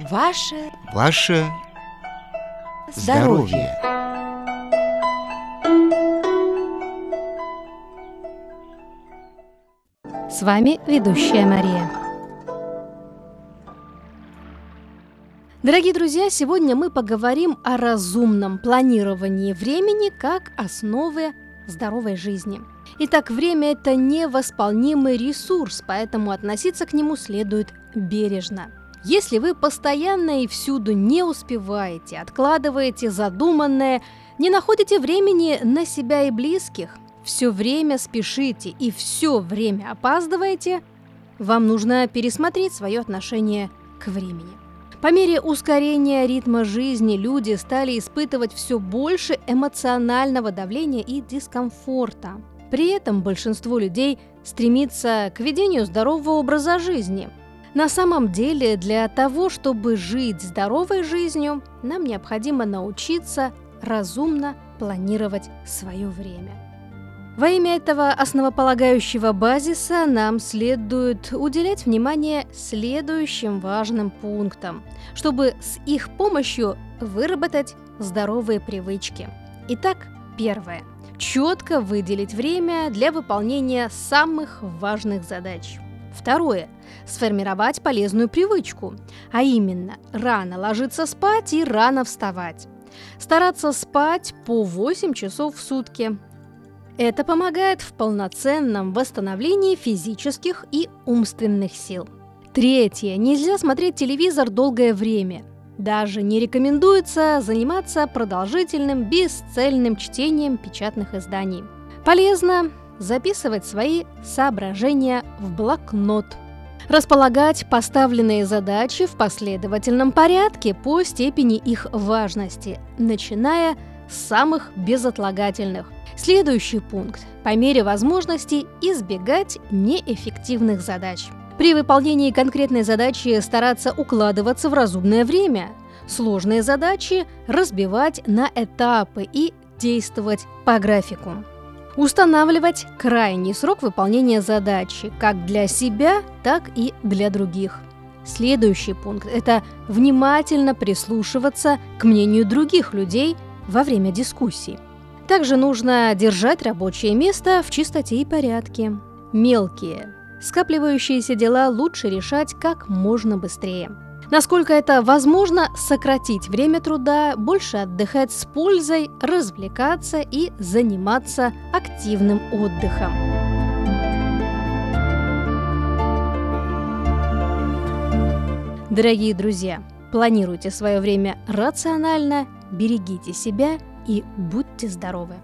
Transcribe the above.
Ваше Ваше здоровье. С вами ведущая Мария. Дорогие друзья, сегодня мы поговорим о разумном планировании времени как основе здоровой жизни. Итак, время – это невосполнимый ресурс, поэтому относиться к нему следует бережно. Если вы постоянно и всюду не успеваете, откладываете задуманное, не находите времени на себя и близких, все время спешите и все время опаздываете, вам нужно пересмотреть свое отношение к времени. По мере ускорения ритма жизни люди стали испытывать все больше эмоционального давления и дискомфорта. При этом большинство людей стремится к ведению здорового образа жизни – на самом деле, для того, чтобы жить здоровой жизнью, нам необходимо научиться разумно планировать свое время. Во имя этого основополагающего базиса нам следует уделять внимание следующим важным пунктам, чтобы с их помощью выработать здоровые привычки. Итак, первое. Четко выделить время для выполнения самых важных задач. Второе – сформировать полезную привычку, а именно рано ложиться спать и рано вставать. Стараться спать по 8 часов в сутки. Это помогает в полноценном восстановлении физических и умственных сил. Третье. Нельзя смотреть телевизор долгое время. Даже не рекомендуется заниматься продолжительным бесцельным чтением печатных изданий. Полезно записывать свои соображения в блокнот. Располагать поставленные задачи в последовательном порядке по степени их важности, начиная с самых безотлагательных. Следующий пункт. По мере возможности избегать неэффективных задач. При выполнении конкретной задачи стараться укладываться в разумное время. Сложные задачи разбивать на этапы и действовать по графику. Устанавливать крайний срок выполнения задачи как для себя, так и для других. Следующий пункт – это внимательно прислушиваться к мнению других людей во время дискуссий. Также нужно держать рабочее место в чистоте и порядке. Мелкие, скапливающиеся дела лучше решать как можно быстрее – Насколько это возможно, сократить время труда, больше отдыхать с пользой, развлекаться и заниматься активным отдыхом. Дорогие друзья, планируйте свое время рационально, берегите себя и будьте здоровы!